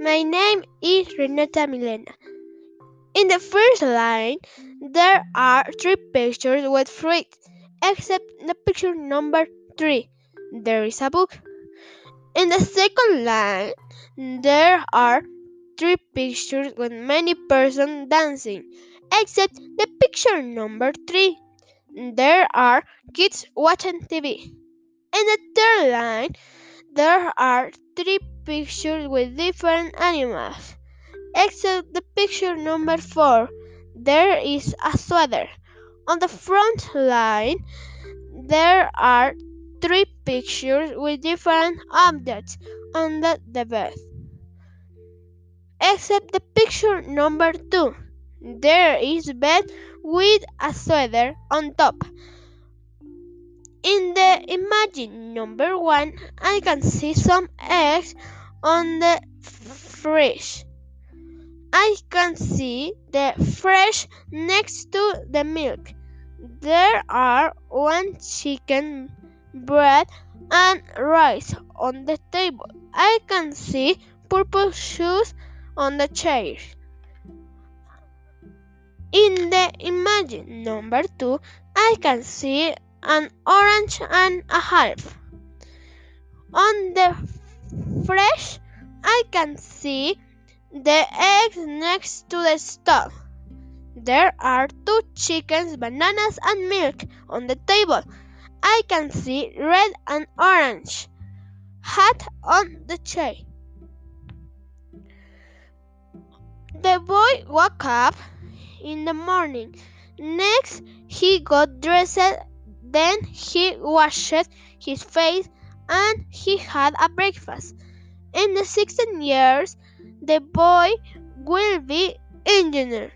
My name is Renata Milena. In the first line, there are three pictures with fruit, except the picture number three. There is a book. In the second line, there are three pictures with many persons dancing, except the picture number three. There are kids watching TV. In the third line, there are three pictures with different animals, except the picture number four. There is a sweater. On the front line, there are three pictures with different objects under the bed, except the picture number two. There is a bed with a sweater on top. In the image number one, I can see some eggs on the fridge. I can see the fridge next to the milk. There are one chicken, bread, and rice on the table. I can see purple shoes on the chair. In the image number two, I can see an orange and a half. On the fridge, I can see the eggs next to the stove. There are two chickens, bananas, and milk on the table. I can see red and orange hat on the chair. The boy woke up in the morning. Next, he got dressed, then he washed his face, and he had a breakfast. In the 16 years, the boy will be engineer.